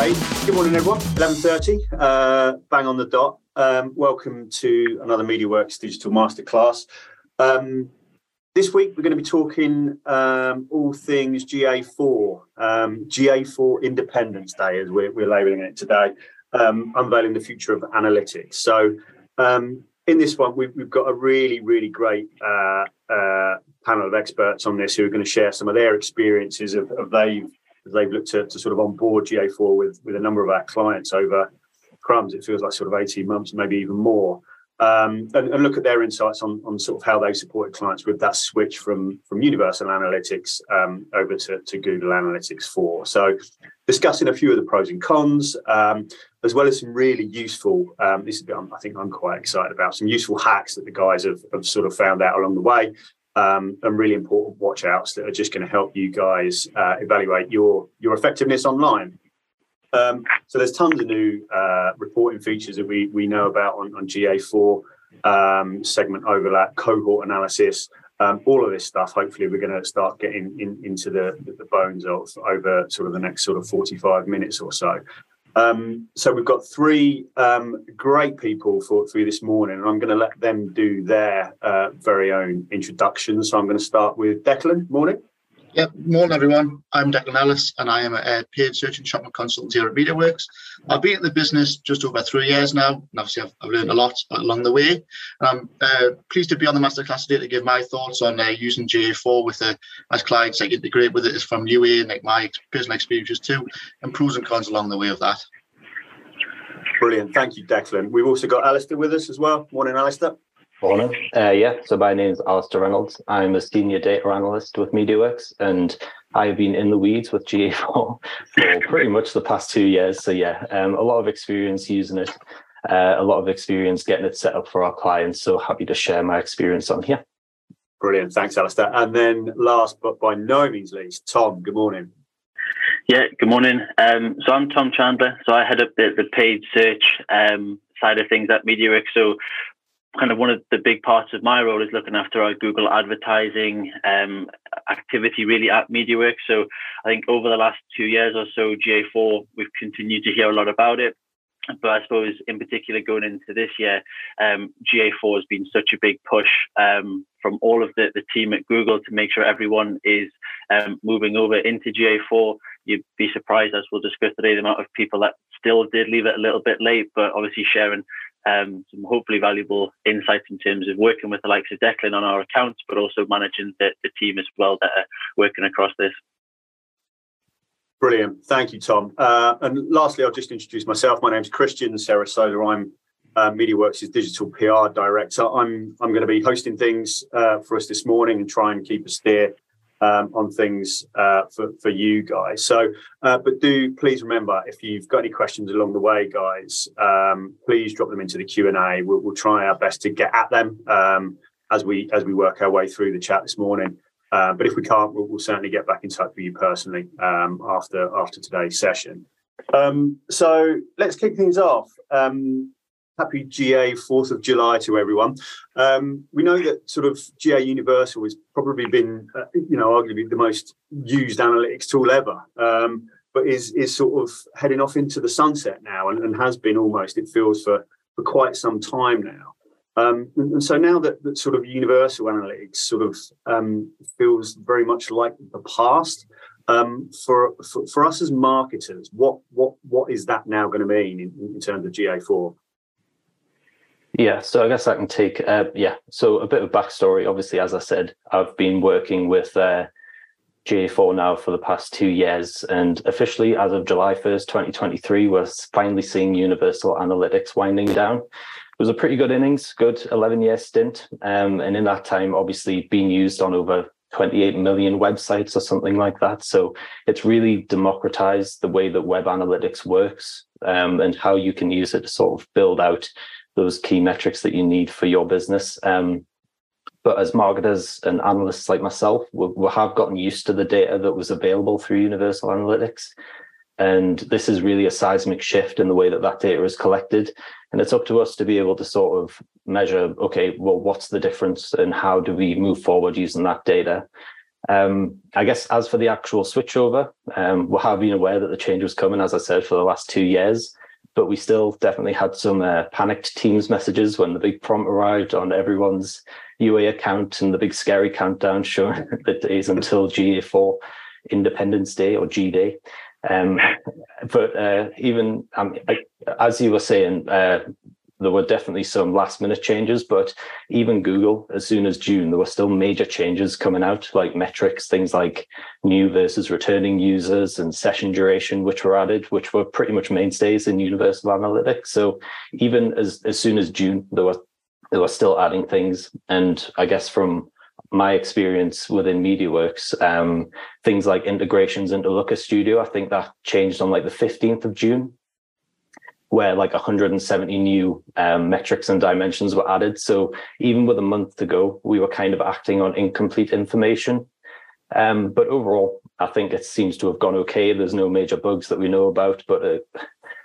Good morning, everyone. 11.30, uh, bang on the dot. Um, welcome to another MediaWorks Digital Masterclass. Um, this week, we're going to be talking um, all things GA4, um, GA4 Independence Day, as we're, we're labelling it today, um, unveiling the future of analytics. So, um, in this one, we've, we've, got a really, really great uh, uh, panel of experts on this who are going to share some of their experiences of, of they've they've looked to, to sort of onboard GA4 with with a number of our clients over crumbs. It feels like sort of eighteen months, maybe even more. Um, and, and, look at their insights on, on sort of how they supported clients with that switch from from Universal Analytics um, over to, to Google Analytics 4. So, discussing a few of the pros and cons, um, as well as some really useful. Um, this is I think I'm quite excited about some useful hacks that the guys have, have sort of found out along the way, um, and really important watch outs that are just going to help you guys uh, evaluate your your effectiveness online. Um, so there's tons of new uh, reporting features that we we know about on, on GA4, um, segment overlap, cohort analysis, um, all of this stuff. Hopefully, we're going to start getting in, into the, the bones of over sort of the next sort of 45 minutes or so. Um, so we've got three um, great people for, for you this morning, and I'm going to let them do their uh, very own introduction. So I'm going to start with Declan. Morning. Yep, morning everyone. I'm Declan Ellis and I am a paid search and shopping consultant here at MediaWorks. I've been in the business just over three years now, and obviously I've, I've learned a lot along the way. And I'm uh, pleased to be on the masterclass today to give my thoughts on uh, using GA4 with uh, as clients, like integrate with it is from UA and like my personal experiences too, and pros and cons along the way of that. Brilliant. Thank you, Declan. We've also got Alistair with us as well. Morning, Alistair. Morning. Uh, yeah, so my name is Alistair Reynolds. I'm a senior data analyst with MediaWorks, and I've been in the weeds with GA4 for pretty much the past two years. So yeah, um, a lot of experience using it, uh, a lot of experience getting it set up for our clients. So happy to share my experience on here. Brilliant. Thanks, Alistair. And then last but by no means least, Tom, good morning. Yeah, good morning. Um, so I'm Tom Chandler. So I head up the, the paid search um, side of things at MediaWorks. So kind of one of the big parts of my role is looking after our Google advertising um, activity really at MediaWorks. So I think over the last two years or so, GA4, we've continued to hear a lot about it. But I suppose in particular going into this year, um, GA4 has been such a big push um, from all of the, the team at Google to make sure everyone is um, moving over into GA4. You'd be surprised, as we'll discuss today, the amount of people that still did leave it a little bit late, but obviously sharing um, some hopefully valuable insights in terms of working with the likes of Declan on our accounts, but also managing the, the team as well that are working across this. Brilliant. Thank you, Tom. Uh, and lastly, I'll just introduce myself. My name's Christian Sarasola. I'm uh, MediaWorks' digital PR director. I'm I'm going to be hosting things uh, for us this morning and try and keep us steer um, on things uh, for, for you guys. So, uh, but do please remember if you've got any questions along the way, guys, um, please drop them into the Q and A. We'll, we'll, try our best to get at them um, as we as we work our way through the chat this morning. Uh, but if we can't, we'll, we'll, certainly get back in touch with you personally um, after after today's session. Um, so let's kick things off. Um, happy GA 4th of July to everyone. Um, we know that sort of GA Universal has probably been, uh, you know, arguably the most used analytics tool ever, um, but is is sort of heading off into the sunset now and, and has been almost, it feels, for, for quite some time now. Um, and, and, so now that, that sort of universal analytics sort of um, feels very much like the past, um, for, for, for us as marketers, what what what is that now going to mean in, in terms of GA4? Yeah, so I guess I can take, uh, yeah, so a bit of backstory. Obviously, as I said, I've been working with uh, GA4 now for the past two years, and officially, as of July 1st, 2023, we're finally seeing Universal Analytics winding down. It was a pretty good innings, good 11 year stint. Um, and in that time, obviously, being used on over 28 million websites or something like that. So it's really democratized the way that web analytics works um, and how you can use it to sort of build out those key metrics that you need for your business. Um, but as marketers and analysts like myself, we, we, have gotten used to the data that was available through Universal Analytics. And this is really a seismic shift in the way that that data is collected. And it's up to us to be able to sort of measure, okay, well, what's the difference and how do we move forward using that data? Um, I guess as for the actual switchover, um, we have been aware that the change was coming, as I said, for the last two years, but we still definitely had some uh, panicked Teams messages when the big prompt arrived on everyone's UA account and the big scary countdown showing the days until GA4 Independence Day or G Day. Um, but uh, even um, as you were saying, uh, there were definitely some last minute changes, but even Google, as soon as June, there were still major changes coming out, like metrics, things like new versus returning users and session duration, which were added, which were pretty much mainstays in Universal Analytics. So even as, as soon as June, there were they were still adding things. And I guess from my experience within MediaWorks, um, things like integrations into Looker Studio, I think that changed on like the 15th of June where like 170 new um, metrics and dimensions were added. So even with a month to go, we were kind of acting on incomplete information. Um, but overall, I think it seems to have gone okay. There's no major bugs that we know about. But uh,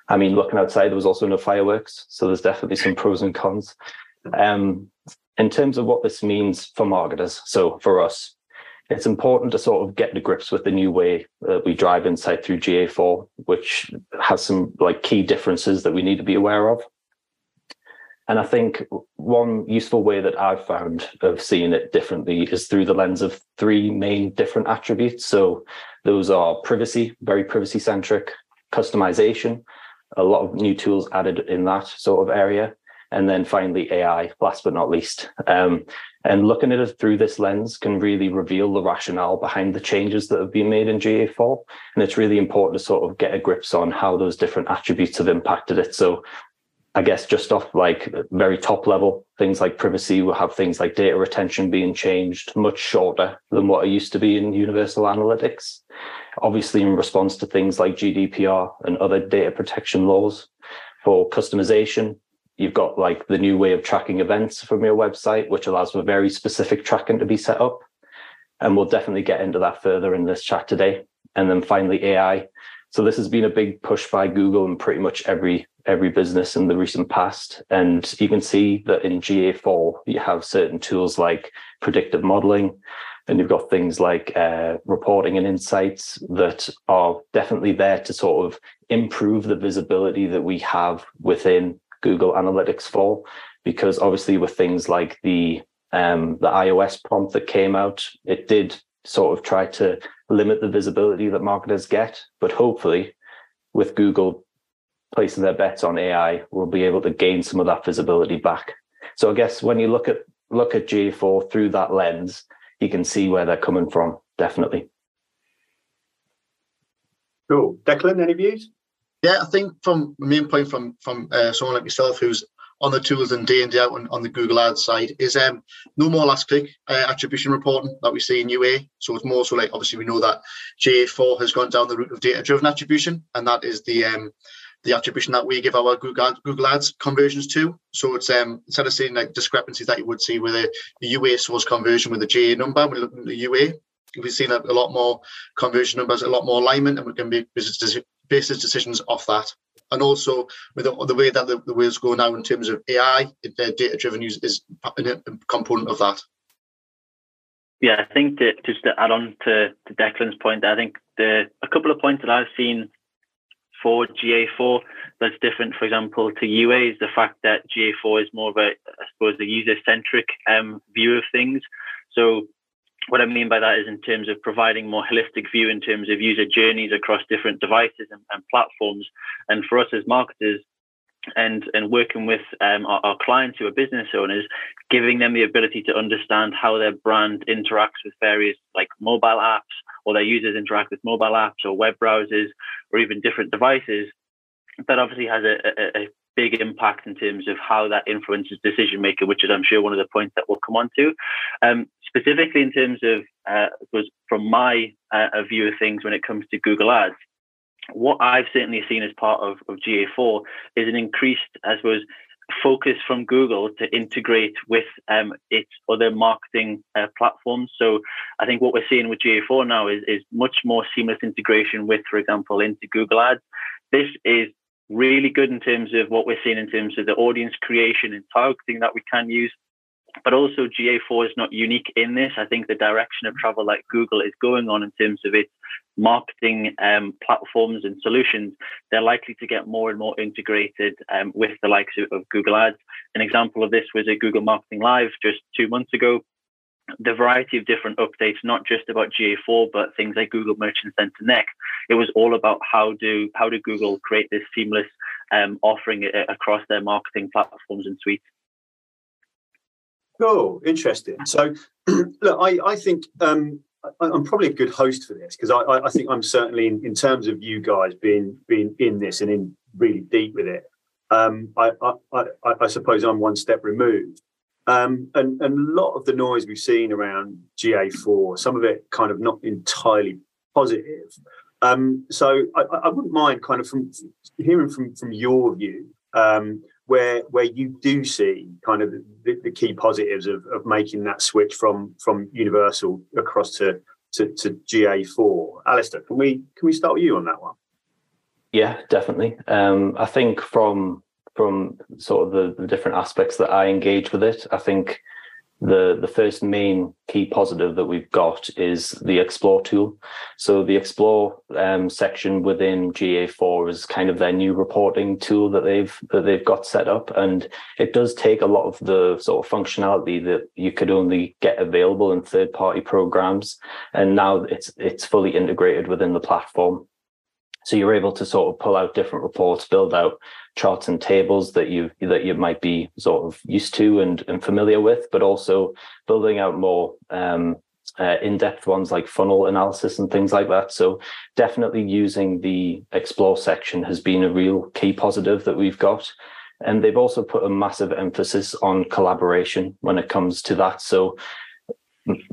I mean, looking outside, there was also no fireworks. So there's definitely some pros and cons. Um, in terms of what this means for marketers, so for us, it's important to sort of get to grips with the new way that we drive insight through GA4, which has some like key differences that we need to be aware of. And I think one useful way that I've found of seeing it differently is through the lens of three main different attributes. So those are privacy, very privacy centric, customization, a lot of new tools added in that sort of area, and then finally AI, last but not least. Um, and looking at it through this lens can really reveal the rationale behind the changes that have been made in GA4. And it's really important to sort of get a grips on how those different attributes have impacted it. So I guess just off like very top level, things like privacy will have things like data retention being changed much shorter than what it used to be in Universal Analytics. Obviously, in response to things like GDPR and other data protection laws. For customization, You've got like the new way of tracking events from your website, which allows for very specific tracking to be set up. And we'll definitely get into that further in this chat today. And then finally, AI. So this has been a big push by Google and pretty much every every business in the recent past. And you can see that in GA4, you have certain tools like predictive modeling, and you've got things like uh, reporting and insights that are definitely there to sort of improve the visibility that we have within Google Analytics 4, because obviously with things like the um, the iOS prompt that came out, it did sort of try to limit the visibility that marketers get. But hopefully, with Google placing their bets on AI, we'll be able to gain some of that visibility back. So I guess when you look at look at GA4 through that lens, you can see where they're coming from. Definitely. Cool. Declan, any views? Yeah, I think from the main point from from uh, someone like myself who's on the tools and day in day out on, on the Google Ads side is um no more last click uh, attribution reporting that we see in UA. So it's more so like obviously we know that GA4 has gone down the route of data driven attribution, and that is the um the attribution that we give our Google Ads, Google Ads conversions to. So it's um instead of seeing like discrepancies that you would see with a, a UA source conversion with a GA number, we look at the UA. We've seen a, a, lot more conversion numbers, a lot more alignment, and we can be basis decisions off that. And also with the, the way that the, the wheels go now in terms of AI, uh, data driven use is a component of that. Yeah, I think just to add on to, to Declan's point, I think the a couple of points that I've seen for GA4 that's different, for example, to UA is the fact that GA4 is more of a, I suppose, a user centric um, view of things. So what I mean by that is in terms of providing more holistic view in terms of user journeys across different devices and, and platforms. And for us as marketers, and and working with um, our, our, clients who are business owners, giving them the ability to understand how their brand interacts with various like mobile apps, or their users interact with mobile apps or web browsers, or even different devices. That obviously has a, a, a big impact in terms of how that influences decision making, which is, I'm sure, one of the points that we'll come on to. Um, specifically, in terms of, uh, was from my uh, view of things when it comes to Google Ads, what I've certainly seen as part of, of GA4 is an increased, I suppose, focus from Google to integrate with um, its other marketing uh, platforms. So I think what we're seeing with GA4 now is, is much more seamless integration with, for example, into Google Ads. This is really good in terms of what we're seeing in terms of the audience creation and targeting that we can use. But also GA4 is not unique in this. I think the direction of travel that Google is going on in terms of its marketing um, platforms and solutions, they're likely to get more and more integrated um, with the likes of, Google Ads. An example of this was at Google Marketing Live just two months ago the variety of different updates, not just about GA4, but things like Google Merchant Center Next. It was all about how do how do Google create this seamless um, offering across their marketing platforms and suites. Cool, interesting. So, look, I, I think um, I, am probably a good host for this because I, I, think I'm certainly in, in, terms of you guys being being in this and in really deep with it. Um, I, I, I, suppose I'm one step removed. Um, and, and a lot of the noise we've seen around GA4, some of it kind of not entirely positive. Um, so I, I, wouldn't mind kind of from hearing from from your view um, where where you do see kind of the, the, key positives of, of making that switch from from universal across to to, to GA4. Alistair, can we can we start with you on that one? Yeah, definitely. Um, I think from from sort of the, the different aspects that I engage with it, I think the the first main key positive that we've got is the explore tool. So the explore um, section within ga4 is kind of their new reporting tool that they've that they've got set up. And it does take a lot of the sort of functionality that you could only get available in third party programs. And now it's it's fully integrated within the platform so you're able to sort of pull out different reports build out charts and tables that you that you might be sort of used to and, and familiar with, but also building out more um, uh, in-depth ones like funnel analysis and things like that. So definitely using the explore section has been a real key positive that we've got. And they've also put a massive emphasis on collaboration when it comes to that. So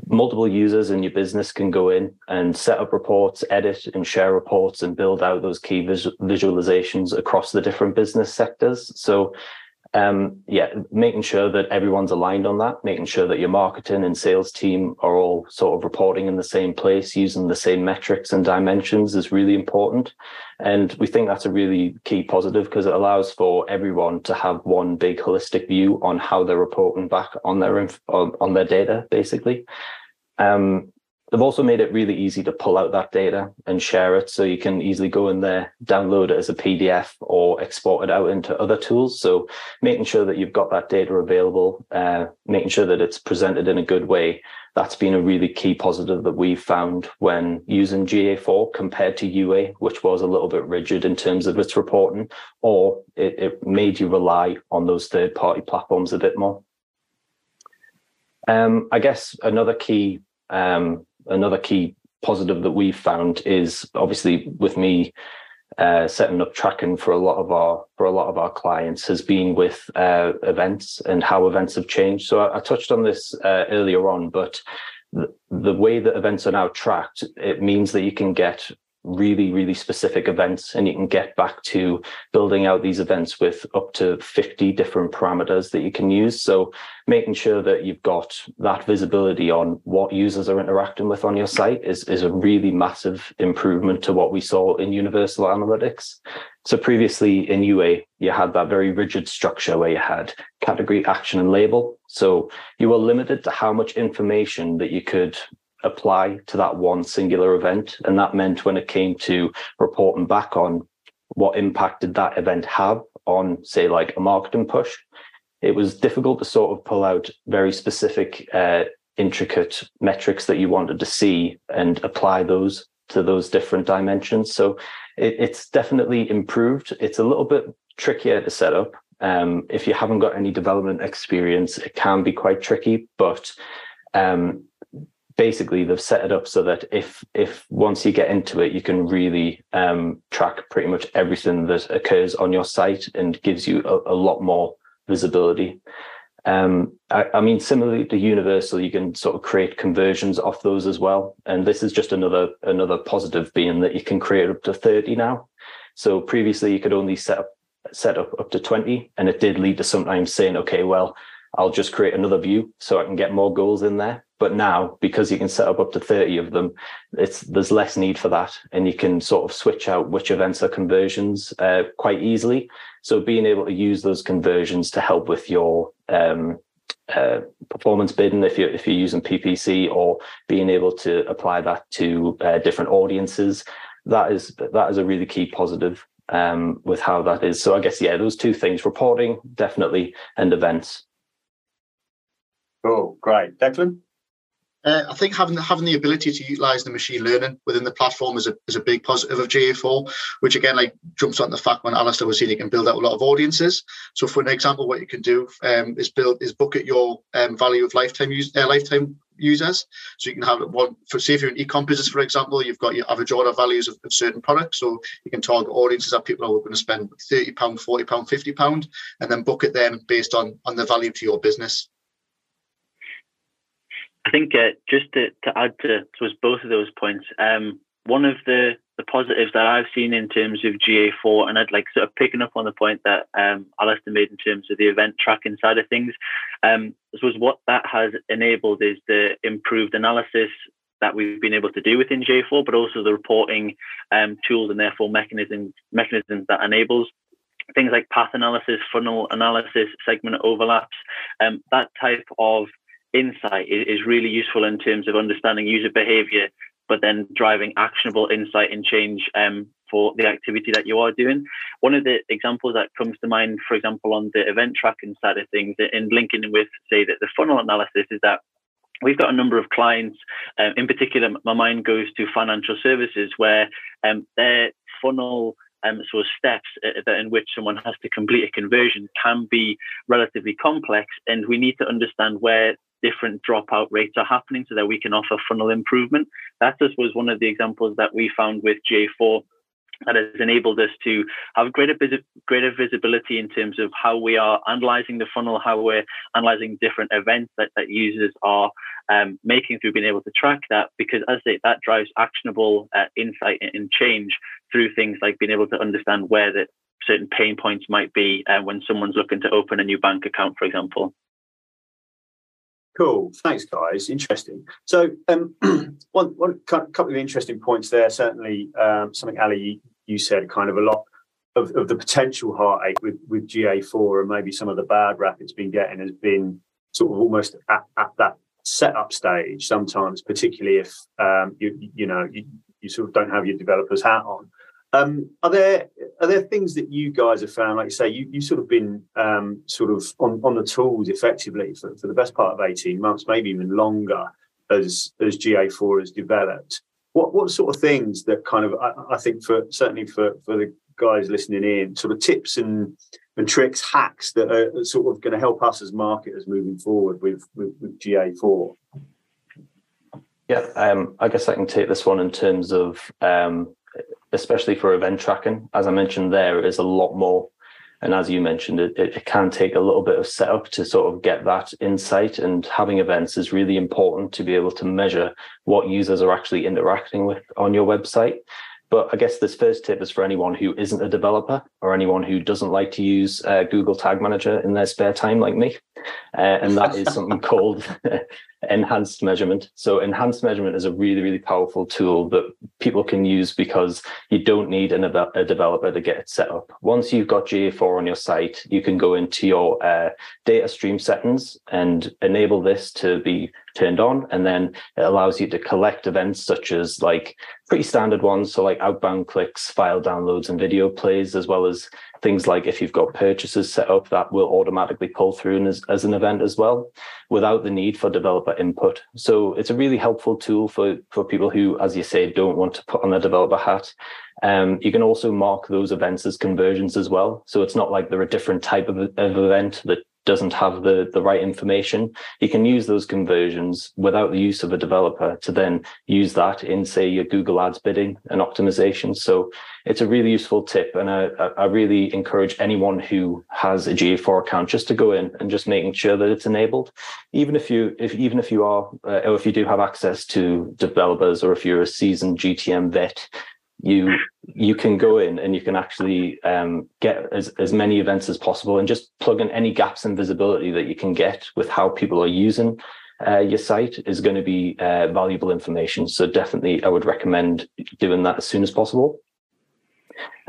multiple users in your business can go in and set up reports, edit and share reports, and build out those key visualizations across the different business sectors. So um, yeah, making sure that everyone's aligned on that, making sure that your marketing and sales team are all sort of reporting in the same place, using the same metrics and dimensions is really important. And we think that's a really key positive because it allows for everyone to have one big holistic view on how they're reporting back on their on, on their data, basically. Um, They've also made it really easy to pull out that data and share it. So you can easily go in there, download it as a PDF or export it out into other tools. So making sure that you've got that data available, uh, making sure that it's presented in a good way. That's been a really key positive that we've found when using GA4 compared to UA, which was a little bit rigid in terms of its reporting, or it, it made you rely on those third party platforms a bit more. Um, I guess another key um, another key positive that we've found is obviously with me uh, setting up tracking for a lot of our for a lot of our clients has been with uh, events and how events have changed. So I, I touched on this uh, earlier on, but the, the way that events are now tracked, it means that you can get really, really specific events, and you can get back to building out these events with up to 50 different parameters that you can use. So making sure that you've got that visibility on what users are interacting with on your site is, is a really massive improvement to what we saw in Universal Analytics. So previously in UA, you had that very rigid structure where you had category, action, and label. So you were limited to how much information that you could apply to that one singular event. And that meant when it came to reporting back on what impact did that event have on, say, like a marketing push, it was difficult to sort of pull out very specific, uh, intricate metrics that you wanted to see and apply those to those different dimensions. So it, it's definitely improved. It's a little bit trickier to set up. Um, if you haven't got any development experience, it can be quite tricky, but um, basically they've set it up so that if if once you get into it you can really um, track pretty much everything that occurs on your site and gives you a, a lot more visibility. Um, I, I, mean similarly to universal you can sort of create conversions off those as well. And this is just another another positive being that you can create up to 30 now. So previously you could only set up set up up to 20 and it did lead to sometimes saying okay well I'll just create another view so I can get more goals in there. But now, because you can set up up to 30 of them, it's there's less need for that. And you can sort of switch out which events are conversions uh, quite easily. So being able to use those conversions to help with your um, uh, performance bidding if you're if you're using PPC or being able to apply that to uh, different audiences. That is that is a really key positive um, with how that is. So I guess yeah, those two things: reporting definitely, and events. Oh, great, Declan. Uh, I think having having the ability to utilize the machine learning within the platform is a, is a big positive of GA4, which again like jumps on the fact when Alistair was saying you can build out a lot of audiences. So for an example, what you can do um, is build is bucket your um, value of lifetime use uh, lifetime users. So you can have one for say if you're an e-com business, for example, you've got your average order values of, of certain products. So you can target audiences that people are going to spend thirty pound, forty pound, fifty pound, and then bucket them based on on the value to your business. I think uh, just to, to add to was both of those points, um, one of the, the positives that I've seen in terms of GA4, and I'd like sort of picking up on the point that um, Alistair made in terms of the event tracking side of things, um, was what that has enabled is the improved analysis that we've been able to do within GA4, but also the reporting um, tools and therefore mechanisms mechanisms that enables things like path analysis, funnel analysis, segment overlaps, um, that type of insight is, is really useful in terms of understanding user behavior, but then driving actionable insight and change um, for the activity that you are doing. One of the examples that comes to mind, for example, on the event tracking side of things, in linking with, say, that the funnel analysis is that we've got a number of clients. Um, in particular, my mind goes to financial services where um, their funnel um, so steps uh, in which someone has to complete a conversion can be relatively complex, and we need to understand where different dropout rates are happening so that we can offer funnel improvement. That just was one of the examples that we found with GA4 that has enabled us to have greater greater visibility in terms of how we are analyzing the funnel, how we're analyzing different events that, that users are um, making through being able to track that. Because as they, that drives actionable uh, insight and change through things like being able to understand where the certain pain points might be uh, when someone's looking to open a new bank account, for example. Cool. Thanks, guys. Interesting. So, um, one, one couple of interesting points there. Certainly, um, something Ali you said, kind of a lot of, of the potential heartache with with GA4 and maybe some of the bad rap it's been getting has been sort of almost at, at that setup stage. Sometimes, particularly if um, you you know you, you sort of don't have your developer's hat on. Um, are there are there things that you guys have found, like you say, you you sort of been um, sort of on, on the tools effectively for, for the best part of eighteen months, maybe even longer, as as GA4 has developed. What what sort of things that kind of I, I think for certainly for for the guys listening in, sort of tips and and tricks, hacks that are sort of going to help us as marketers moving forward with with, with GA4. Yeah, um, I guess I can take this one in terms of um, especially for event tracking. As I mentioned, there is a lot more. And as you mentioned, it, it can take a little bit of setup to sort of get that insight. And having events is really important to be able to measure what users are actually interacting with on your website. But I guess this first tip is for anyone who isn't a developer or anyone who doesn't like to use uh, Google Tag Manager in their spare time, like me. Uh, and that is something called enhanced measurement. So, enhanced measurement is a really, really powerful tool that people can use because you don't need an, a developer to get it set up. Once you've got GA4 on your site, you can go into your uh, data stream settings and enable this to be turned on and then it allows you to collect events such as like pretty standard ones so like outbound clicks file downloads and video plays as well as things like if you've got purchases set up that will automatically pull through as, as an event as well without the need for developer input. So it's a really helpful tool for for people who as you say don't want to put on their developer hat. Um, you can also mark those events as conversions as well. So it's not like they're a different type of, of event that doesn't have the, the right information, you can use those conversions without the use of a developer to then use that in, say, your Google Ads bidding and optimization. So it's a really useful tip. And I, I really encourage anyone who has a GA4 account just to go in and just making sure that it's enabled. Even if you, if even if you are, uh, or if you do have access to developers, or if you're a seasoned GTM vet, you you can go in and you can actually um, get as, as many events as possible and just plug in any gaps in visibility that you can get with how people are using uh, your site is going to be uh, valuable information. So definitely, I would recommend doing that as soon as possible.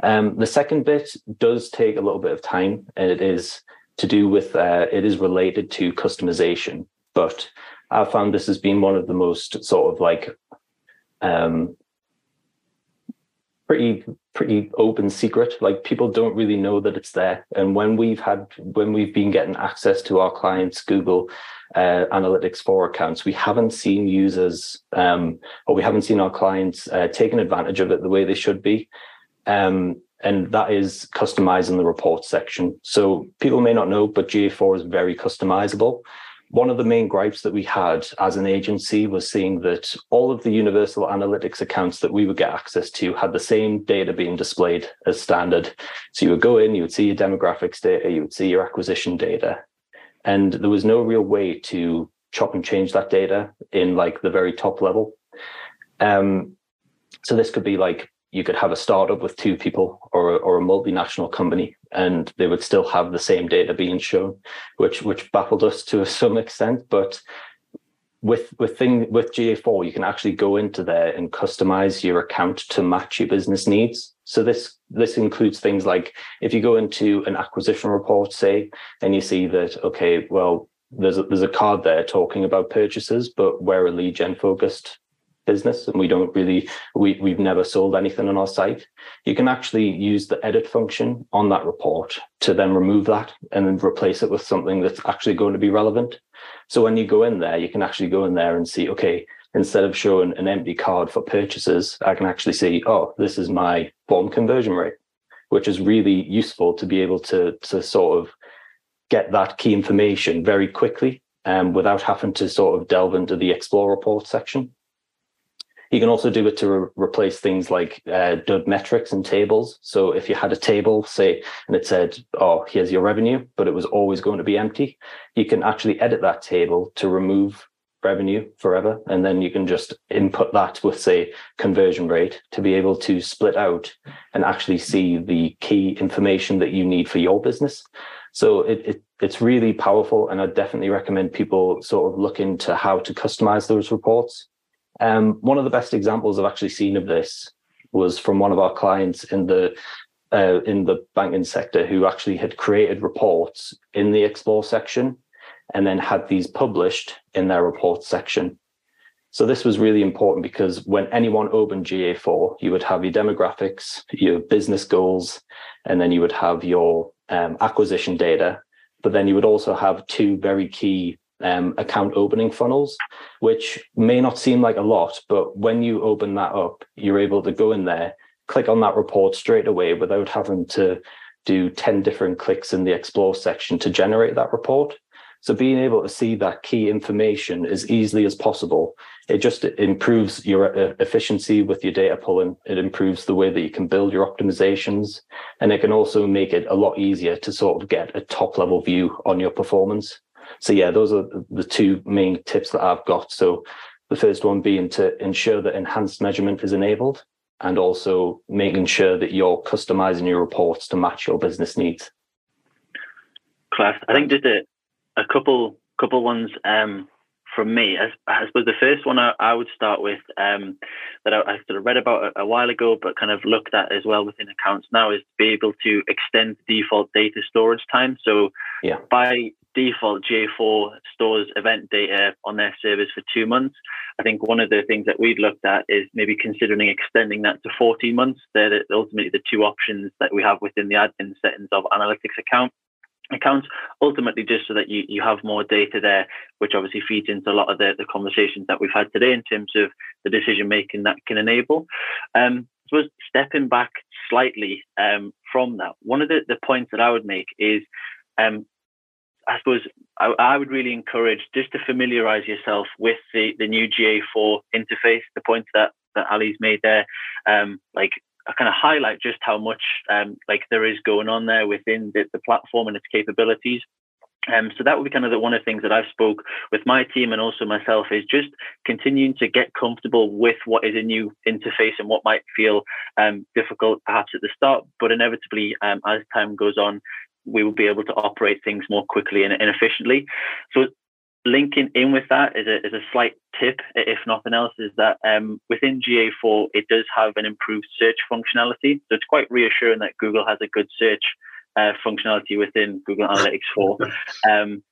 Um, the second bit does take a little bit of time, and it is to do with uh, it is related to customization, but I've found this has been one of the most sort of like um, pretty pretty open secret. Like people don't really know that it's there. And when we've had when we've been getting access to our clients google uh, analytics 4 accounts we haven't seen users um, or we haven't seen our clients uh, taking advantage of it the way they should be. Um, and that is customizing the report section. So people may not know but ga4 is very customizable one of the main gripes that we had as an agency was seeing that all of the universal analytics accounts that we would get access to had the same data being displayed as standard. So you would go in, you would see your demographics data, you would see your acquisition data, and there was no real way to chop and change that data in like the very top level. Um, so this could be like you could have a startup with two people or a, or a multinational company and they would still have the same data being shown which which baffled us to some extent. But with with thing with GA4 you can actually go into there and customize your account to match your business needs. So this this includes things like if you go into an acquisition report say and you see that okay well there's a, there's a card there talking about purchases but we're a lead gen focused business and we don't really we, we've never sold anything on our site. You can actually use the edit function on that report to then remove that and then replace it with something that's actually going to be relevant. So when you go in there you can actually go in there and see okay instead of showing an empty card for purchases i can actually see oh this is my form conversion rate which is really useful to be able to to sort of get that key information very quickly um, without having to sort of delve into the explore report section you can also do it to re- replace things like uh, DUD metrics and tables. So if you had a table, say, and it said, oh, here's your revenue, but it was always going to be empty, you can actually edit that table to remove revenue forever. And then you can just input that with, say, conversion rate to be able to split out and actually see the key information that you need for your business. So it, it it's really powerful. And I definitely recommend people sort of look into how to customize those reports um, one of the best examples I've actually seen of this was from one of our clients in the uh, in the banking sector who actually had created reports in the explore section and then had these published in their report section. So this was really important because when anyone opened GA4, you would have your demographics, your business goals, and then you would have your um, acquisition data. But then you would also have two very key um, account opening funnels, which may not seem like a lot, but when you open that up, you're able to go in there, click on that report straight away without having to do 10 different clicks in the explore section to generate that report. So being able to see that key information as easily as possible, it just improves your uh, efficiency with your data pulling. It improves the way that you can build your optimizations, and it can also make it a lot easier to sort of get a top level view on your performance so yeah, those are the two main tips that I've got. So the first one being to ensure that enhanced measurement is enabled and also making sure that you're customizing your reports to match your business needs. Class. I think just a, a couple couple ones um, from me. I, I, suppose the first one I, I would start with um, that I, I, sort of read about a, a, while ago, but kind of looked at as well within accounts now is to be able to extend default data storage time. So yeah. by default GA4 stores event data on their servers for two months. I think one of the things that we've looked at is maybe considering extending that to 14 months. They're ultimately the two options that we have within the admin settings of analytics account accounts ultimately just so that you, you have more data there which obviously feeds into a lot of the, the conversations that we've had today in terms of the decision making that can enable um so stepping back slightly um, from that one of the, the points that i would make is um, I suppose I, I, would really encourage just to familiarize yourself with the, the new GA4 interface, the points that, that Ali's made there. Um, like I kind of highlight just how much um, like there is going on there within the, the platform and its capabilities. Um, so that would be kind of the, one of the things that I've spoke with my team and also myself is just continuing to get comfortable with what is a new interface and what might feel um, difficult perhaps at the start, but inevitably um, as time goes on, we will be able to operate things more quickly and, and efficiently. So linking in with that is a, is a slight tip, if nothing else, is that um, within GA4, it does have an improved search functionality. So it's quite reassuring that Google has a good search uh, functionality within Google Analytics 4. Um,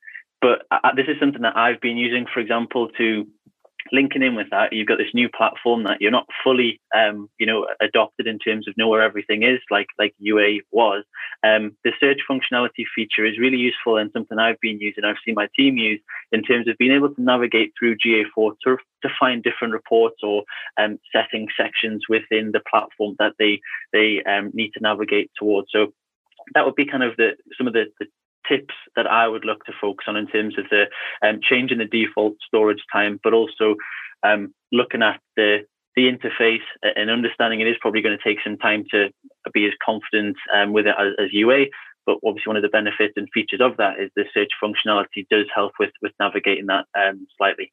but uh, this is something that I've been using, for example, to linking in with that, you've got this new platform that you're not fully, um, you know, adopted in terms of know where everything is, like like UA was. Um, the search functionality feature is really useful and something I've been using. I've seen my team use in terms of being able to navigate through GA4 to, to find different reports or um, setting sections within the platform that they they um, need to navigate towards. So that would be kind of the some of the, the tips that I would look to focus on in terms of the um, changing the default storage time, but also um, looking at the the interface and understanding it is probably going to take some time to be as confident um, with it as, as, UA. But obviously, one of the benefits and features of that is the search functionality does help with with navigating that um, slightly.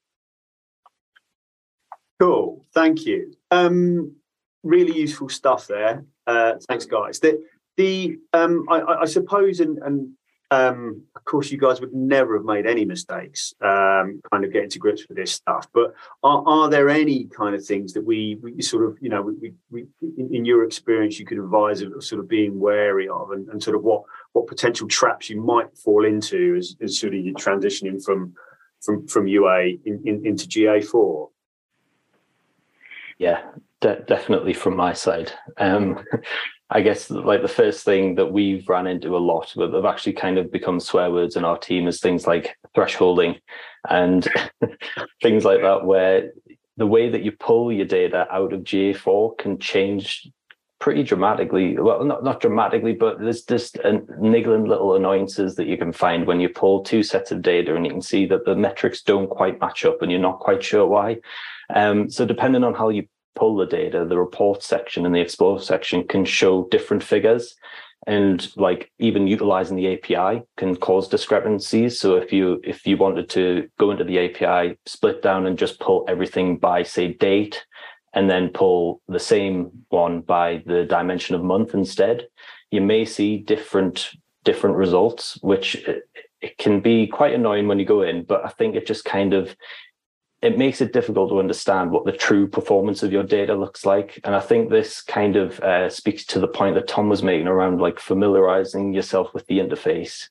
Cool, thank you. Um, really useful stuff there. Uh, thanks, guys. The the um, I, I, suppose, and, and um, of course, you guys would never have made any mistakes, um, kind of getting to grips with this stuff. But are, are there any kind of things that we, we sort of, you know, we, we, in, in, your experience, you could advise of sort of being wary of, and, and, sort of what what potential traps you might fall into as, as sort of you're transitioning from from from UA in, in, into GA4? Yeah, de- definitely from my side. Um, I guess like the first thing that we've ran into a lot, but have actually kind of become swear words in our team is things like thresholding and things like that, where the way that you pull your data out of GA4 can change pretty dramatically. Well, not, not dramatically, but there's just a niggling little annoyances that you can find when you pull two sets of data and you can see that the metrics don't quite match up and you're not quite sure why. Um, so depending on how you pull the data, the report section and the explore section can show different figures. And like even utilizing the API can cause discrepancies. So if you if you wanted to go into the API, split down and just pull everything by say date, and then pull the same one by the dimension of month instead, you may see different different results, which uh, it can be quite annoying when you go in. But I think it just kind of it makes it difficult to understand what the true performance of your data looks like. And I think this kind of uh, speaks to the point that Tom was making around like familiarizing yourself with the interface,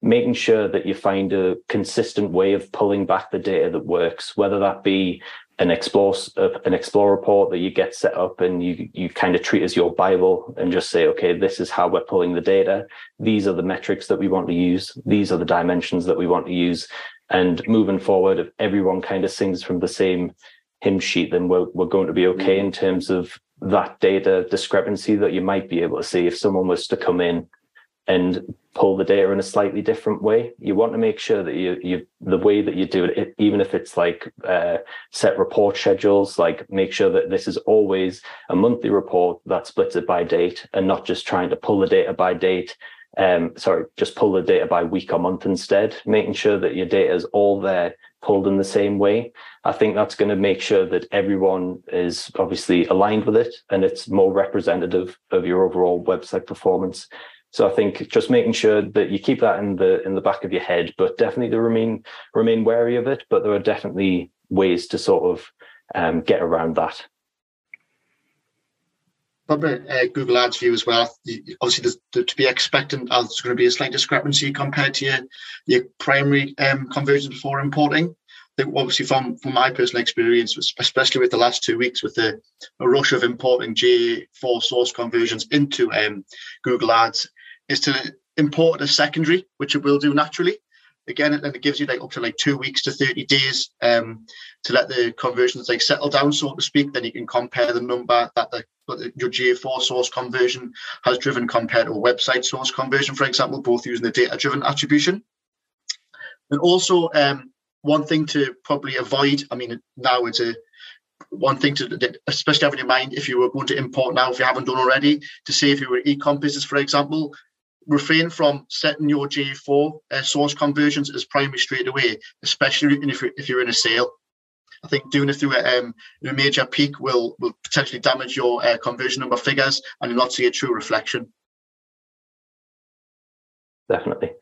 making sure that you find a consistent way of pulling back the data that works, whether that be an explore an explore report that you get set up and you you kind of treat as your bible and just say okay this is how we're pulling the data. These are the metrics that we want to use. These are the dimensions that we want to use and moving forward, if everyone kind of sings from the same hymn sheet, then we're, we're going to be okay in terms of that data discrepancy that you might be able to see if someone was to come in and pull the data in a slightly different way. You want to make sure that you you the way that you do it, even if it's like uh, set report schedules, like make sure that this is always a monthly report that splits it by date and not just trying to pull the data by date um, sorry, just pull the data by week or month instead, making sure that your data is all there pulled in the same way. I think that's going to make sure that everyone is obviously aligned with it and it's more representative of your overall website performance. So I think just making sure that you keep that in the in the back of your head, but definitely to remain remain wary of it. But there are definitely ways to sort of um, get around that uh, Google Ads view as well. Obviously, there's, to be expecting uh, there's going to be a slight discrepancy compared to your, your primary um, conversions before importing. I think obviously from from my personal experience, especially with the last two weeks with the rush of importing GA4 source conversions into um, Google Ads, is to import a secondary, which it will do naturally again, and it gives you like up to like two weeks to 30 days um, to let the conversions like settle down, so to speak. Then you can compare the number that the, your GA4 source conversion has driven compared to a website source conversion, for example, both using the data driven attribution. And also, um, one thing to probably avoid, I mean, now it's a one thing to especially have in your mind if you were going to import now, if you haven't done already, to say if you were e-com business, for example, refrain from setting your GA4 uh, source conversions as primary straight away, especially if you're, if you're in a sale. I think doing it through a, um, a major peak will will potentially damage your uh, conversion number figures and you'll not see a true reflection. Definitely.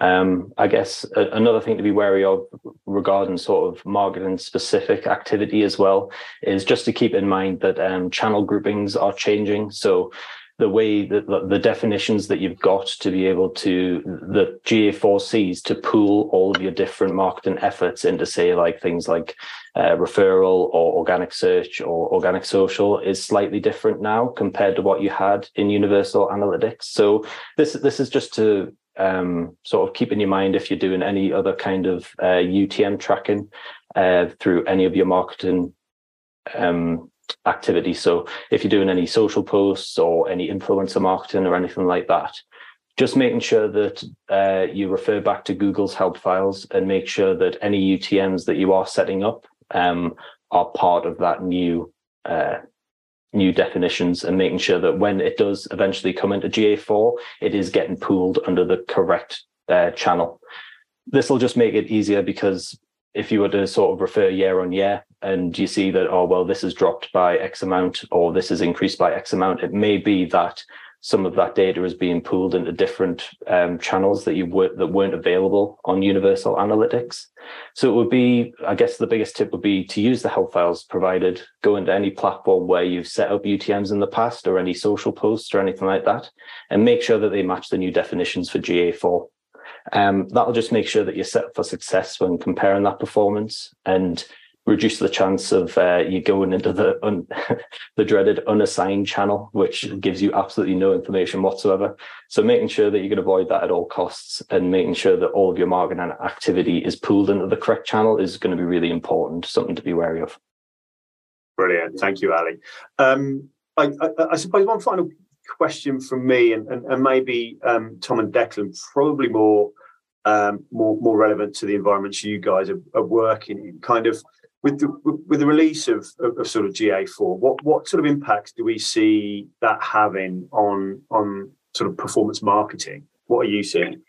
Um, I guess a, another thing to be wary of regarding sort of marketing specific activity as well is just to keep in mind that um, channel groupings are changing. So the way that the definitions that you've got to be able to the GA4Cs to pool all of your different marketing efforts into say like things like uh, referral or organic search or organic social is slightly different now compared to what you had in Universal Analytics. So this this is just to um, sort of keep in your mind if you're doing any other kind of uh, UTM tracking uh, through any of your marketing um, activity. So if you're doing any social posts or any influencer marketing or anything like that, just making sure that uh, you refer back to Google's help files and make sure that any UTMs that you are setting up um, are part of that new uh, new definitions and making sure that when it does eventually come into GA4, it is getting pooled under the correct uh, channel. This will just make it easier because if you were to sort of refer year on year and you see that, oh, well, this has dropped by X amount or this has increased by X amount, it may be that some of that data is being pooled into different um, channels that you were that weren't available on Universal Analytics. So it would be, I guess, the biggest tip would be to use the help files provided. Go into any platform where you've set up UTM's in the past, or any social posts or anything like that, and make sure that they match the new definitions for GA4. Um, that'll just make sure that you're set up for success when comparing that performance and reduce the chance of uh, you going into the un- the dreaded unassigned channel, which gives you absolutely no information whatsoever. So making sure that you can avoid that at all costs and making sure that all of your marketing activity is pooled into the correct channel is going to be really important, something to be wary of. Brilliant. Thank you, Ali. Um, I, I, I, suppose one final question from me, and, and, and maybe um, Tom and Declan, probably more um, more more relevant to the environments you guys are, are working in. Kind of with the with the release of, of, of, sort of GA4, what what sort of impacts do we see that having on on sort of performance marketing? What are you seeing?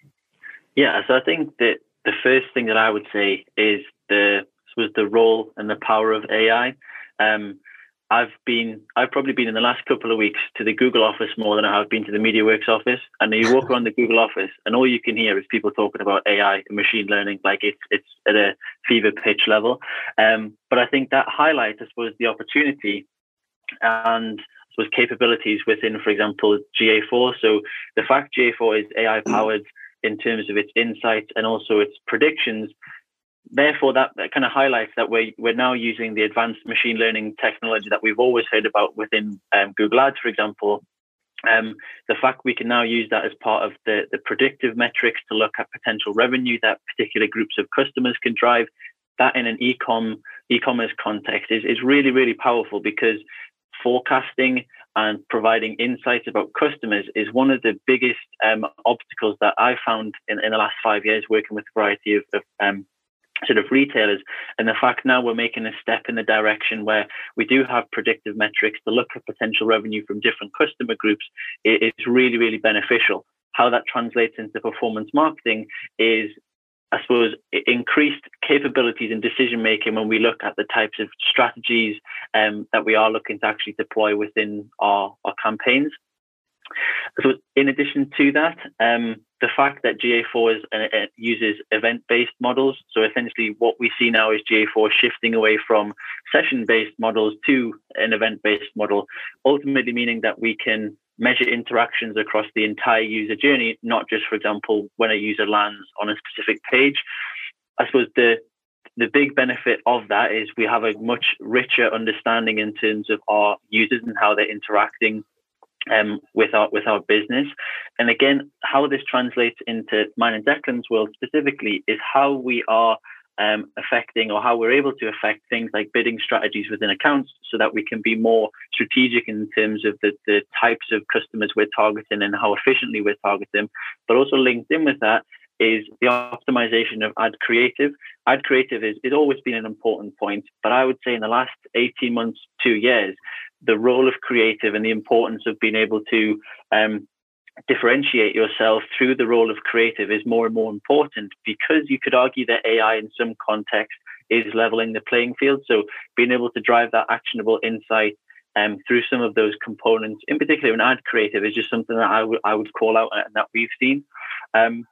Yeah, so I think that the first thing that I would say is the was the role and the power of AI. Um, I've been, I've probably been in the last couple of weeks to the Google office more than I have been to the MediaWorks office. And you walk around the Google office, and all you can hear is people talking about AI and machine learning, like it's it's at a fever pitch level. Um, but I think that highlights, I suppose, the opportunity and I suppose capabilities within, for example, GA4. So the fact GA4 is AI powered in terms of its insights and also its predictions therefore that, that kind of highlights that we're, we're now using the advanced machine learning technology that we've always heard about within um, google ads for example. Um, the fact we can now use that as part of the, the predictive metrics to look at potential revenue that particular groups of customers can drive that in an e-com e-commerce context is, is really really powerful because forecasting and providing insights about customers is one of the biggest um, obstacles that I found in, in the last five years working with a variety of, of um, sort of retailers and the fact now we're making a step in the direction where we do have predictive metrics to look at potential revenue from different customer groups is really really beneficial how that translates into performance marketing is I suppose increased capabilities in decision making when we look at the types of strategies um, that we are looking to actually deploy within our, our campaigns. So, in addition to that, um, the fact that GA4 is, uh, uses event-based models. So essentially, what we see now is GA4 shifting away from session-based models to an event-based model, ultimately meaning that we can measure interactions across the entire user journey, not just, for example, when a user lands on a specific page. I suppose the the big benefit of that is we have a much richer understanding in terms of our users and how they're interacting um, with our with our business. And again, how this translates into mine and Declan's world specifically is how we are um, affecting or how we're able to affect things like bidding strategies within accounts so that we can be more strategic in terms of the, the types of customers we're targeting and how efficiently we're targeting. But also linked in with that is the optimization of ad creative. Ad creative is, is always been an important point, but I would say in the last 18 months, two years, the role of creative and the importance of being able to um, differentiate yourself through the role of creative is more and more important because you could argue that AI in some context is leveling the playing field. So being able to drive that actionable insight um, through some of those components, in particular an ad creative, is just something that I, w- I would call out and that we've seen. Um,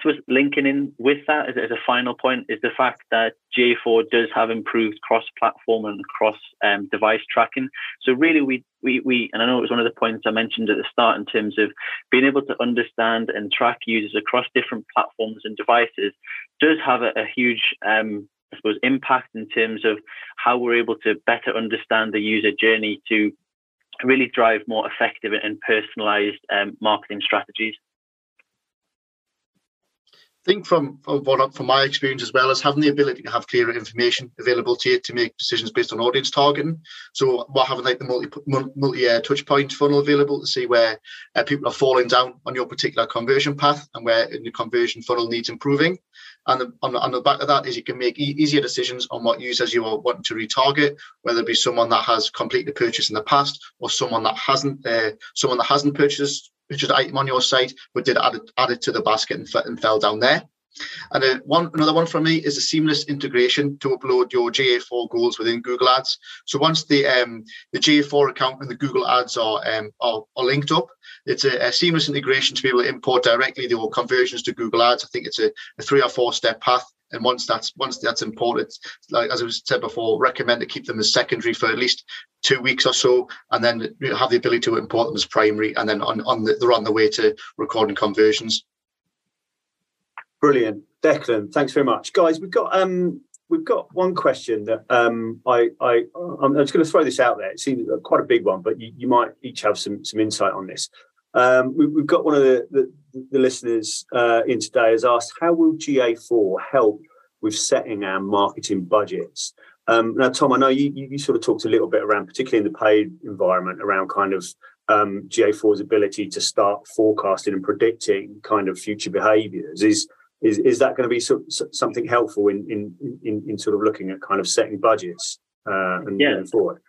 suppose linking in with that as, as, a final point is the fact that GA4 does have improved cross-platform and cross-device um, tracking. So really, we, we we and I know it was one of the points I mentioned at the start in terms of being able to understand and track users across different platforms and devices does have a, a huge um, I suppose impact in terms of how we're able to better understand the user journey to really drive more effective and personalized um, marketing strategies think from from, what, from my experience as well as having the ability to have clearer information available to you to make decisions based on audience targeting. So what having like the multi multi uh, touch point funnel available to see where uh, people are falling down on your particular conversion path and where in the conversion funnel needs improving. And the, on, the, on the back of that is you can make e- easier decisions on what users you are wanting to retarget, whether it be someone that has completed a purchase in the past or someone that hasn't, uh, someone that hasn't purchased purchased item on your site, but did add it, add it to the basket and, and fell down there. And uh, one another one from me is a seamless integration to upload your GA4 goals within Google Ads. So once the um, the GA4 account and the Google Ads are um, are, are linked up, it's a, a, seamless integration to be able to import directly the conversions to Google Ads. I think it's a, a three or four step path. And once that's once that's imported, like as I said before, recommend to keep them as secondary for at least two weeks or so, and then have the ability to import them as primary, and then on, on the, they're on the way to recording conversions. Brilliant, Declan. Thanks very much, guys. We've got um, we've got one question that um, I I I'm just going to throw this out there. It seems quite a big one, but you, you might each have some some insight on this. Um, we, have got one of the the, the listeners uh, in today has asked, how will GA4 help with setting our marketing budgets? Um, now, Tom, I know you, you, you sort of talked a little bit around, particularly in the paid environment, around kind of um, GA4's ability to start forecasting and predicting kind of future behaviours. Is is is that going to be so, so, something helpful in, in in in sort of looking at kind of setting budgets uh, and yeah. moving forward?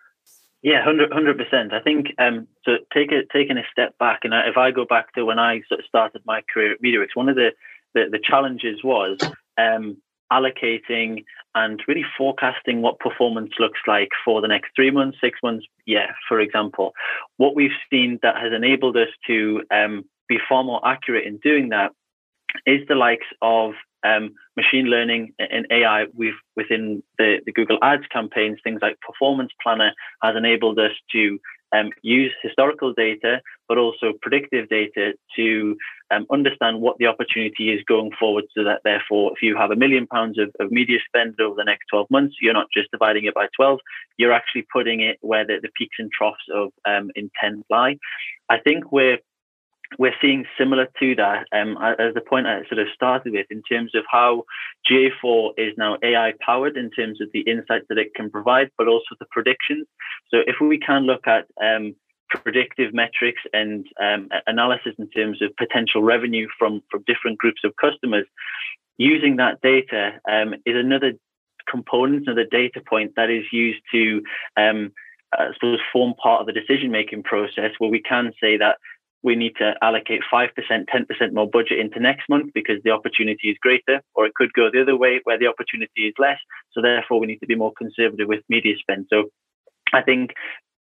Yeah, hundred percent. I think um, so. Take a, taking a step back, and if I go back to when I sort of started my career at MediaWorks, one of the the, the challenges was um, allocating and really forecasting what performance looks like for the next three months, six months, yeah, for example. What we've seen that has enabled us to um, be far more accurate in doing that is the likes of um, machine learning and AI we've within the, the Google Ads campaigns, things like Performance Planner has enabled us to um, use historical data, but also predictive data to um, understand what the opportunity is going forward. So that therefore, if you have a million pounds of, of, media spend over the next 12 months, you're not just dividing it by 12, you're actually putting it where the, the peaks and troughs of um, intent lie. I think we're we're seeing similar to that um, as the point I sort of started with in terms of how GA4 is now AI powered in terms of the insights that it can provide, but also the predictions. So if we can look at um, predictive metrics and um, analysis in terms of potential revenue from, from different groups of customers, using that data um, is another component, another data point that is used to um, I suppose form part of the decision making process where we can say that we need to allocate 5%, 10% more budget into next month because the opportunity is greater, or it could go the other way where the opportunity is less. So therefore, we need to be more conservative with media spend. So I think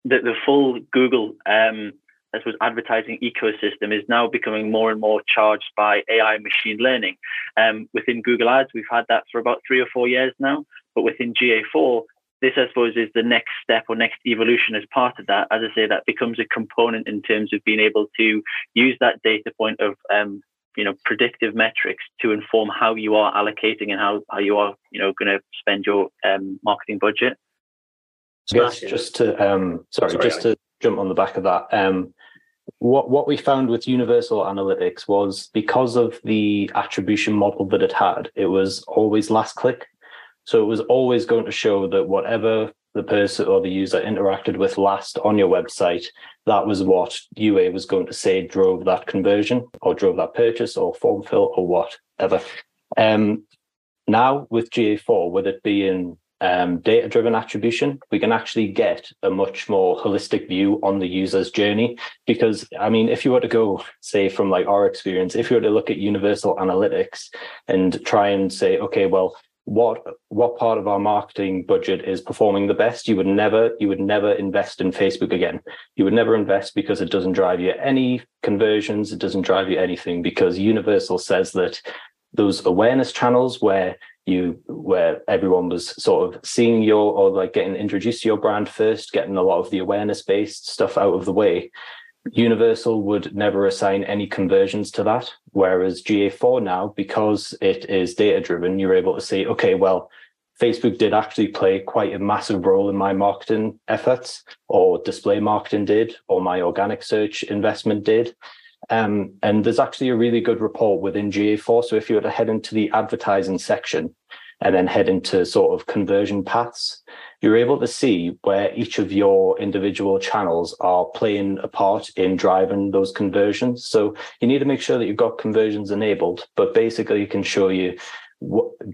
that the full Google, um, I suppose, advertising ecosystem is now becoming more and more charged by AI machine learning. Um, within Google Ads, we've had that for about three or four years now, but within GA4, this, I suppose, is the next step or next evolution as part of that. As I say, that becomes a component in terms of being able to use that data point of um, you know predictive metrics to inform how you are allocating and how, how you are you know going to spend your um, marketing budget. Yes, just to um, sorry, sorry, just to jump on the back of that. Um, what what we found with Universal Analytics was because of the attribution model that it had, it was always last click. So it was always going to show that whatever the person or the user interacted with last on your website, that was what UA was going to say drove that conversion or drove that purchase or form fill or whatever. Um, now with GA4, with it being um, data driven attribution, we can actually get a much more holistic view on the user's journey. Because, I mean, if you were to go, say, from like our experience, if you were to look at universal analytics and try and say, okay, well, what what part of our marketing budget is performing the best you would never you would never invest in facebook again you would never invest because it doesn't drive you any conversions it doesn't drive you anything because universal says that those awareness channels where you where everyone was sort of seeing your or like getting introduced to your brand first, getting a lot of the awareness based stuff out of the way. Universal would never assign any conversions to that. Whereas GA4 now, because it is data driven, you're able to say, okay, well, Facebook did actually play quite a massive role in my marketing efforts, or display marketing did, or my organic search investment did. Um, and there's actually a really good report within GA4. So if you were to head into the advertising section and then head into sort of conversion paths, you're able to see where each of your individual channels are playing a part in driving those conversions. So you need to make sure that you've got conversions enabled, but basically it can show you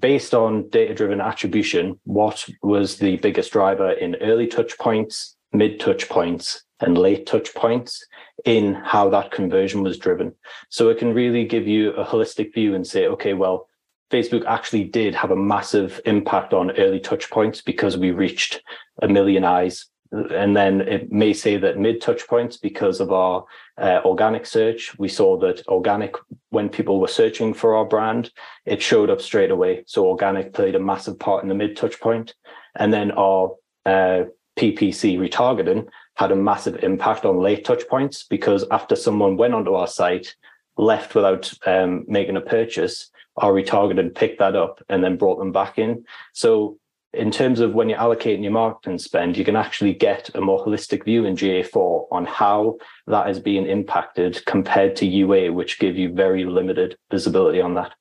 based on data driven attribution, what was the biggest driver in early touch points, mid touch points, and late touch points in how that conversion was driven. So it can really give you a holistic view and say, okay, well, Facebook actually did have a massive impact on early touch points because we reached a million eyes. And then it may say that mid touch points because of our uh, organic search. We saw that organic, when people were searching for our brand, it showed up straight away. So organic played a massive part in the mid touch point. And then our uh, PPC retargeting had a massive impact on late touch points because after someone went onto our site, left without um, making a purchase, our retargeting picked that up and then brought them back in. So in terms of when you're allocating your marketing spend, you can actually get a more holistic view in GA4 on how that is being impacted compared to UA, which give you very limited visibility on that.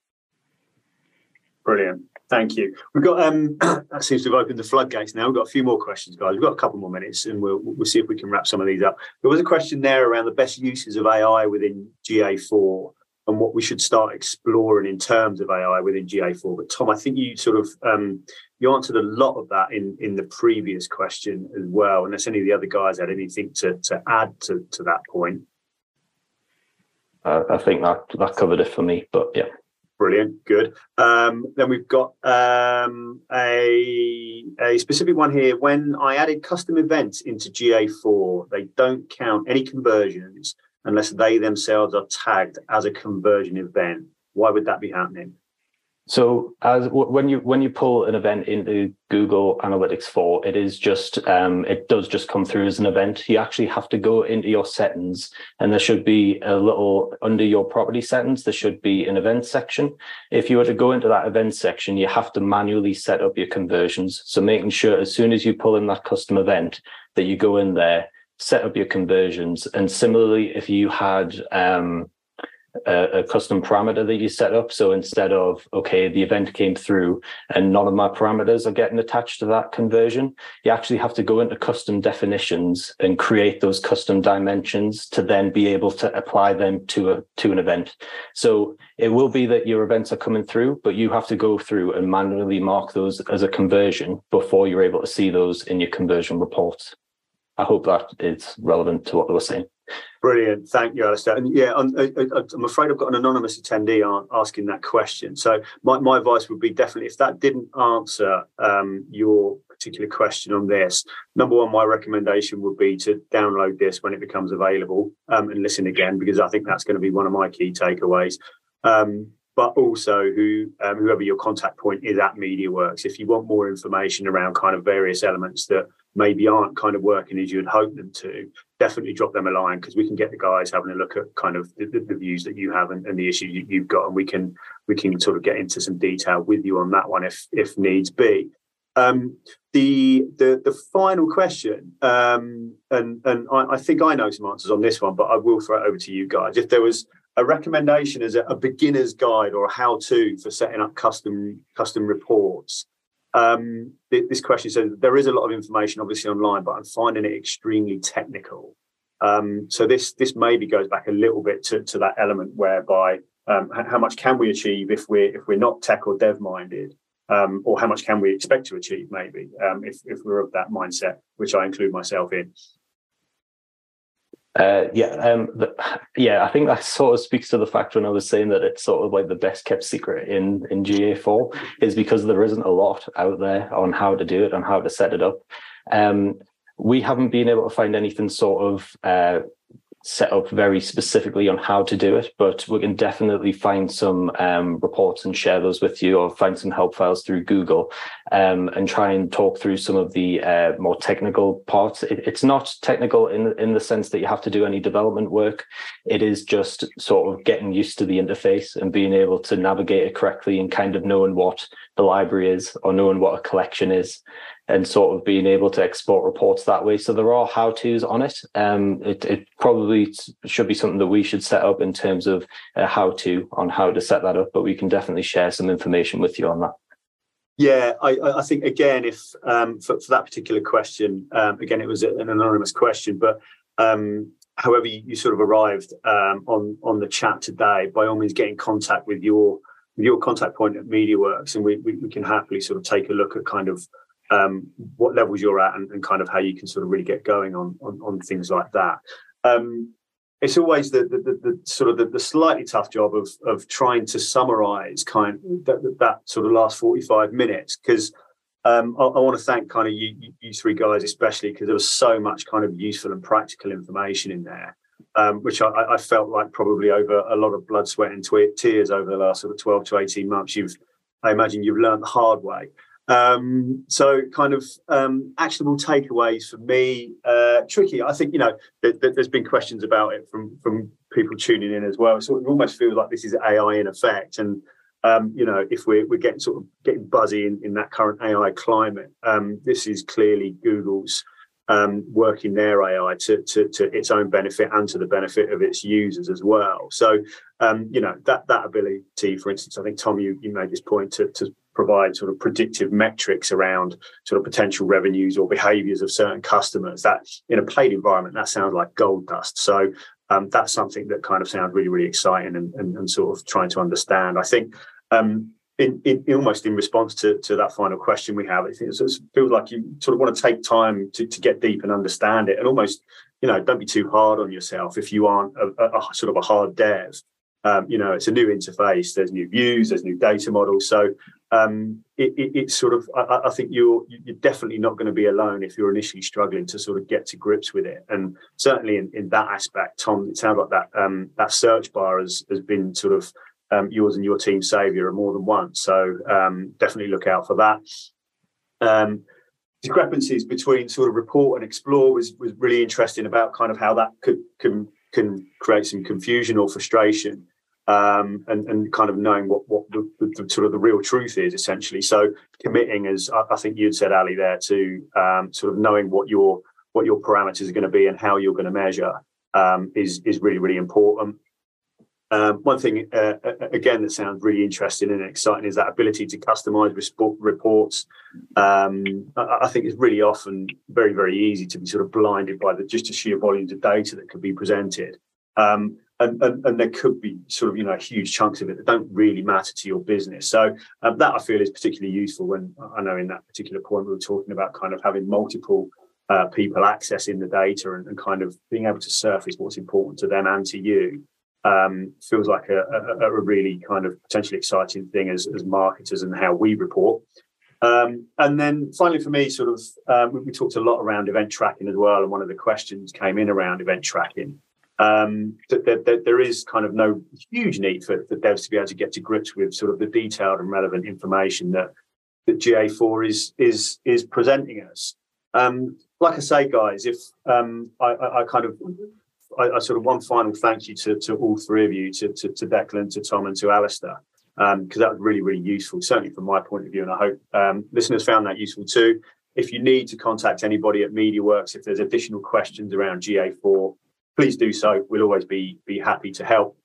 Brilliant. Thank you. We've got um, that seems to have opened the floodgates now. We've got a few more questions, guys. We've got a couple more minutes, and we'll we'll see if we can wrap some of these up. There was a question there around the best uses of AI within GA4 and what we should start exploring in terms of AI within GA4. But Tom, I think you sort of um, you answered a lot of that in in the previous question as well. Unless any of the other guys had anything to to add to to that point. Uh, I think that that covered it for me. But yeah. Brilliant, good. Um, then we've got um, a, a specific one here. When I added custom events into GA4, they don't count any conversions unless they themselves are tagged as a conversion event. Why would that be happening? So as when you when you pull an event into Google Analytics 4, it is just um, it does just come through as an event. You actually have to go into your settings, and there should be a little under your property settings. There should be an event section. If you were to go into that event section, you have to manually set up your conversions. So making sure as soon as you pull in that custom event that you go in there, set up your conversions, and similarly, if you had um, a, a, custom parameter that you set up. So instead of, okay, the event came through and none of my parameters are getting attached to that conversion, you actually have to go into custom definitions and create those custom dimensions to then be able to apply them to a to an event. So it will be that your events are coming through, but you have to go through and manually mark those as a conversion before you're able to see those in your conversion reports. I hope that is relevant to what they were saying. Brilliant, thank you, Alistair. And yeah, I'm, I'm, afraid I've got an anonymous attendee asking that question. So my, my advice would be definitely if that didn't answer um, your particular question on this, number one, my recommendation would be to download this when it becomes available um, and listen again because I think that's going to be one of my key takeaways. Um, but also who um, whoever your contact point is at MediaWorks. If you want more information around kind of various elements that maybe aren't kind of working as you'd hope them to, definitely drop them a line because we can get the guys having a look at kind of the, the views that you have and, and the issues you, have got, and we can we can sort of get into some detail with you on that one if if needs be. Um, the the the final question, um, and and I, I, think I know some answers on this one, but I will throw it over to you guys. If there was a recommendation as a, a beginner's guide or a how-to for setting up custom custom reports. Um, this question says there is a lot of information obviously online, but I'm finding it extremely technical. Um, so this this maybe goes back a little bit to, to that element whereby um, how much can we achieve if we're if we're not tech or dev minded, um, or how much can we expect to achieve maybe um, if if we're of that mindset, which I include myself in. Uh, yeah, um, the, yeah, I think that sort of speaks to the fact when I was saying that it's sort of like the best kept secret in in GA4 is because there isn't a lot out there on how to do it and how to set it up. Um, we haven't been able to find anything sort of uh, set up very specifically on how to do it, but we can definitely find some um, reports and share those with you, or find some help files through Google, um, and try and talk through some of the uh, more technical parts. It, it's not technical in in the sense that you have to do any development work. It is just sort of getting used to the interface and being able to navigate it correctly, and kind of knowing what the library is or knowing what a collection is and sort of being able to export reports that way. So there are how tos on it. Um, it, it probably should be something that we should set up in terms of a how to on how to set that up, but we can definitely share some information with you on that. Yeah, I, I think again, if um, for, for, that particular question, um, again, it was an anonymous question, but um, however you, you, sort of arrived um, on on the chat today, by all means, get in contact with your your contact point at MediaWorks, and we, we, we can happily sort of take a look at kind of um, what levels you're at and, and, kind of how you can sort of really get going on on, on things like that. Um, it's always the, the, the, the sort of the, the, slightly tough job of of trying to summarize kind of that, that sort of last 45 minutes because um, I, I, want to thank kind of you, you three guys especially because there was so much kind of useful and practical information in there um, which I, I, felt like probably over a lot of blood sweat and tears over the last sort of 12 to 18 months you've I imagine you've learned the hard way um, so, kind of um, actionable takeaways for me. Uh, tricky. I think you know th- th- there's been questions about it from from people tuning in as well. So it almost feels like this is AI in effect, and um, you know if we're we're getting sort of getting buzzy in, in that current AI climate, um, this is clearly Google's um, working their AI to, to, to its own benefit and to the benefit of its users as well. So, um, you know, that that ability, for instance, I think Tom, you, you made this point to, to provide sort of predictive metrics around sort of potential revenues or behaviors of certain customers. That in a paid environment, that sounds like gold dust. So um, that's something that kind of sounds really, really exciting and, and, and sort of trying to understand. I think um, in, in, almost in response to, to that final question we have, it feels like you sort of want to take time to, to get deep and understand it, and almost, you know, don't be too hard on yourself if you aren't a, a, a sort of a hard dev. Um, you know, it's a new interface. There's new views. There's new data models. So um, it, it, it's sort of. I, I, think you're you're definitely not going to be alone if you're initially struggling to sort of get to grips with it. And certainly in, in that aspect, Tom, it sounds like that um, that search bar has has been sort of um, yours and your team savior are more than once. So um, definitely look out for that. Um, discrepancies between sort of report and explore was was really interesting about kind of how that could can can create some confusion or frustration. Um, and, and kind of knowing what what the, the, the, sort of the real truth is essentially. So committing, as I, I think you'd said, Ali, there to um, sort of knowing what your what your parameters are going to be and how you're going to measure um, is is really really important. Um, one thing, uh, again, that sounds really interesting and exciting is that ability to customize reports. Um, I think it's really often very, very easy to be sort of blinded by the just the sheer volumes of data that could be presented. Um, and, and, and, there could be sort of you know huge chunks of it that don't really matter to your business. So um, that I feel is particularly useful when I know in that particular point we were talking about kind of having multiple uh, people accessing the data and, and, kind of being able to surface what's important to them and to you um, feels like a, a, a, really kind of potentially exciting thing as, as marketers and how we report. Um, and then finally, for me, sort of, um, we, we, talked a lot around event tracking as well. And one of the questions came in around event tracking. Um, that, there is kind of no huge need for, for devs to be able to get to grips with sort of the detailed and relevant information that that GA4 is is is presenting us. Um, like I say, guys, if um, I, I, I, kind of I, I, sort of one final thank you to, to all three of you, to, to, to Declan, to Tom, and to Alistair, because um, that was really, really useful, certainly from my point of view. And I hope um, listeners found that useful too. If you need to contact anybody at MediaWorks, if there's additional questions around GA4, please do so. We'll always be, be happy to help.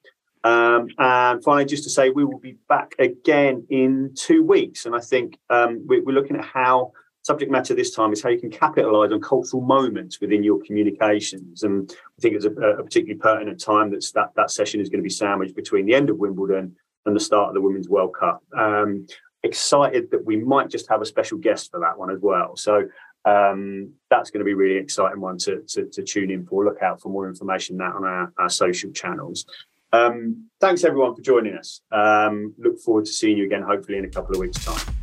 Um, and finally, just to say, we will be back again in two weeks. And I think um, we, we're looking at how subject matter this time is how you can capitalize on cultural moments within your communications. And I think it's a, a particularly pertinent time that that, that session is going to be sandwiched between the end of Wimbledon and the start of the Women's World Cup. Um, excited that we might just have a special guest for that one as well. So um, that's going to be really exciting one to, to, to, tune in for. Look out for more information that on our, our social channels. Um, thanks everyone for joining us. Um, look forward to seeing you again, hopefully in a couple of weeks' time.